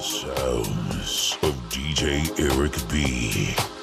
sounds of DJ Eric B.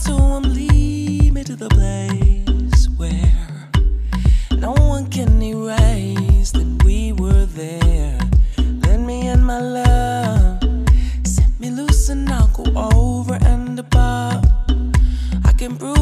to lead me to the place where no one can erase that we were there. Let me my love, set me loose and I'll go over and above. I can prove.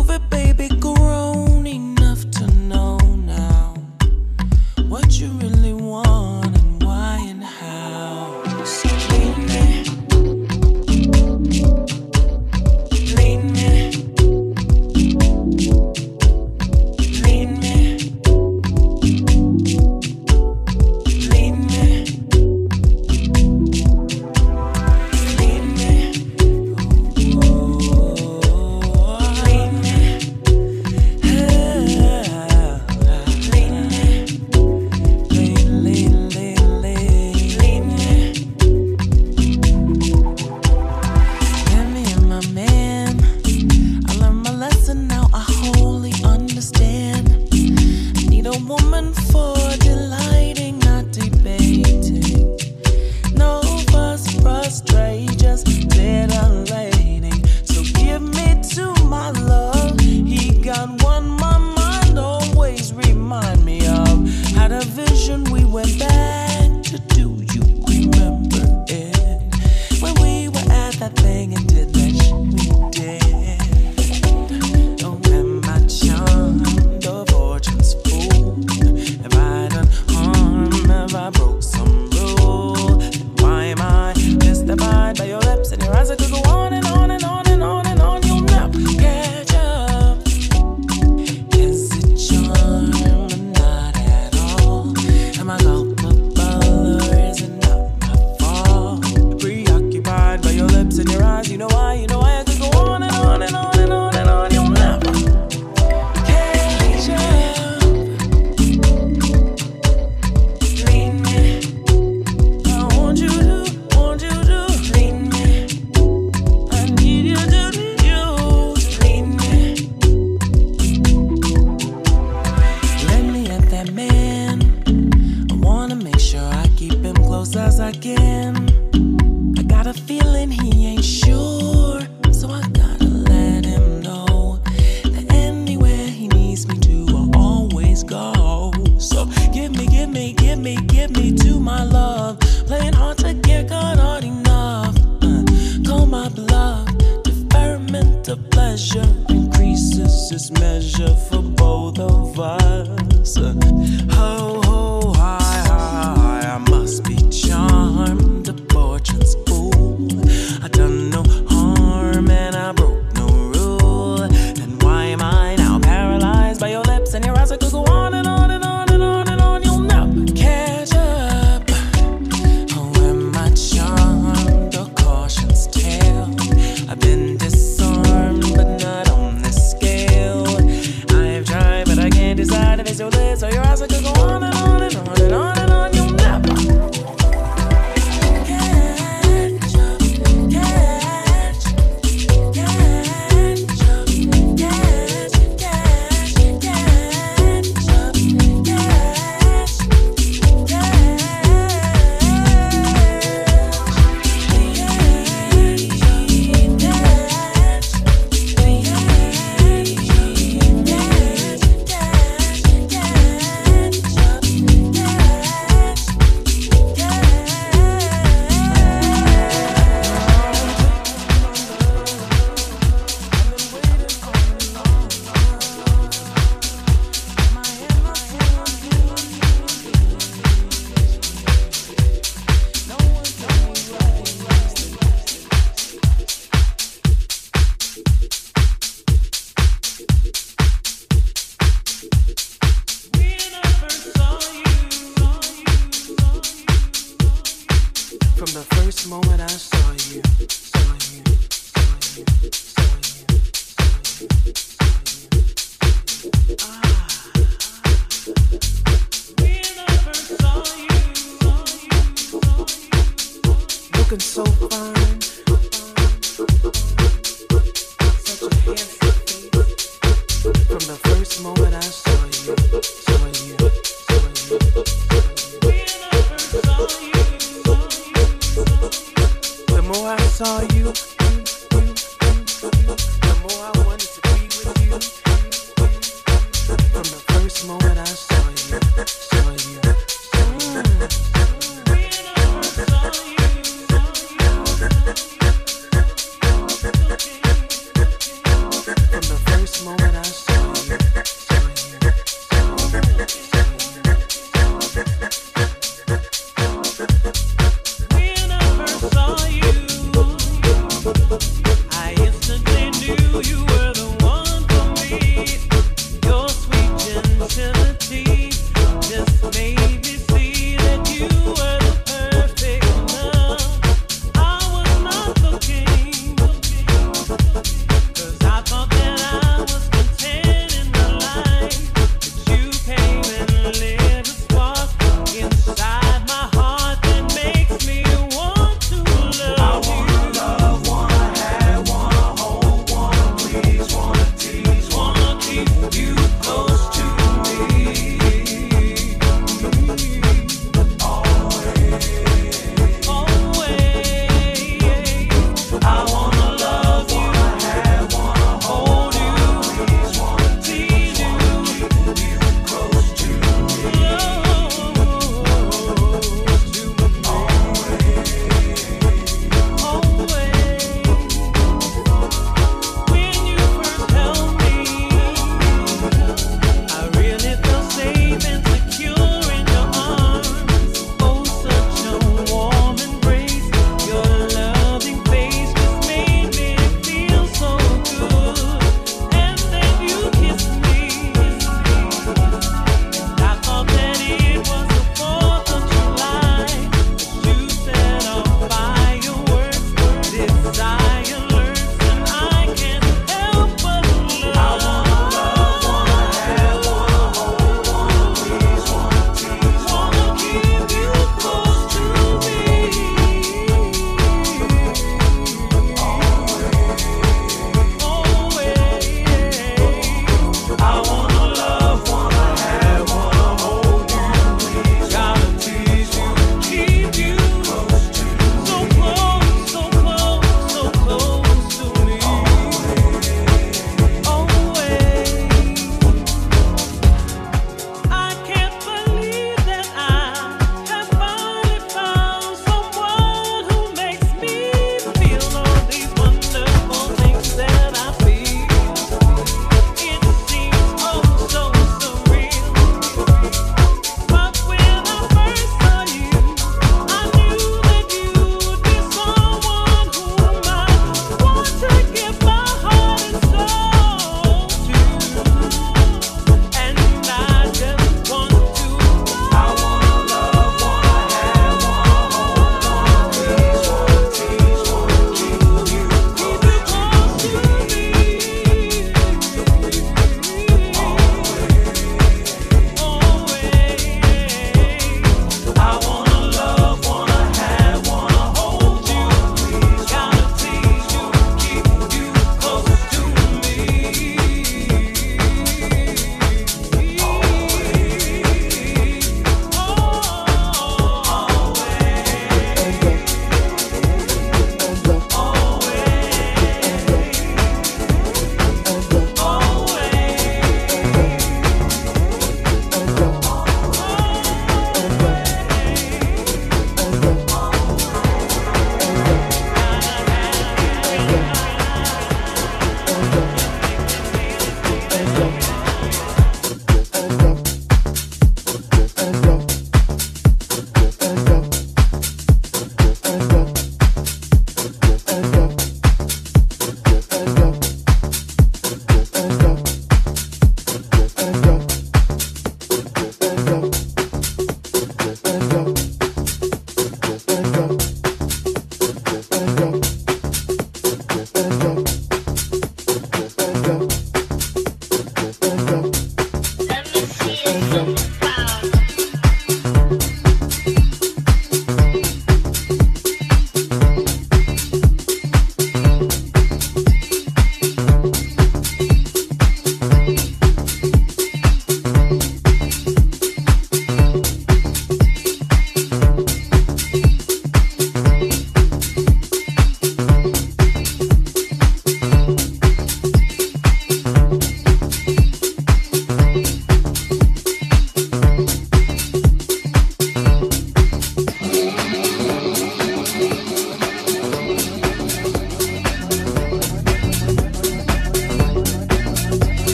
Don't go.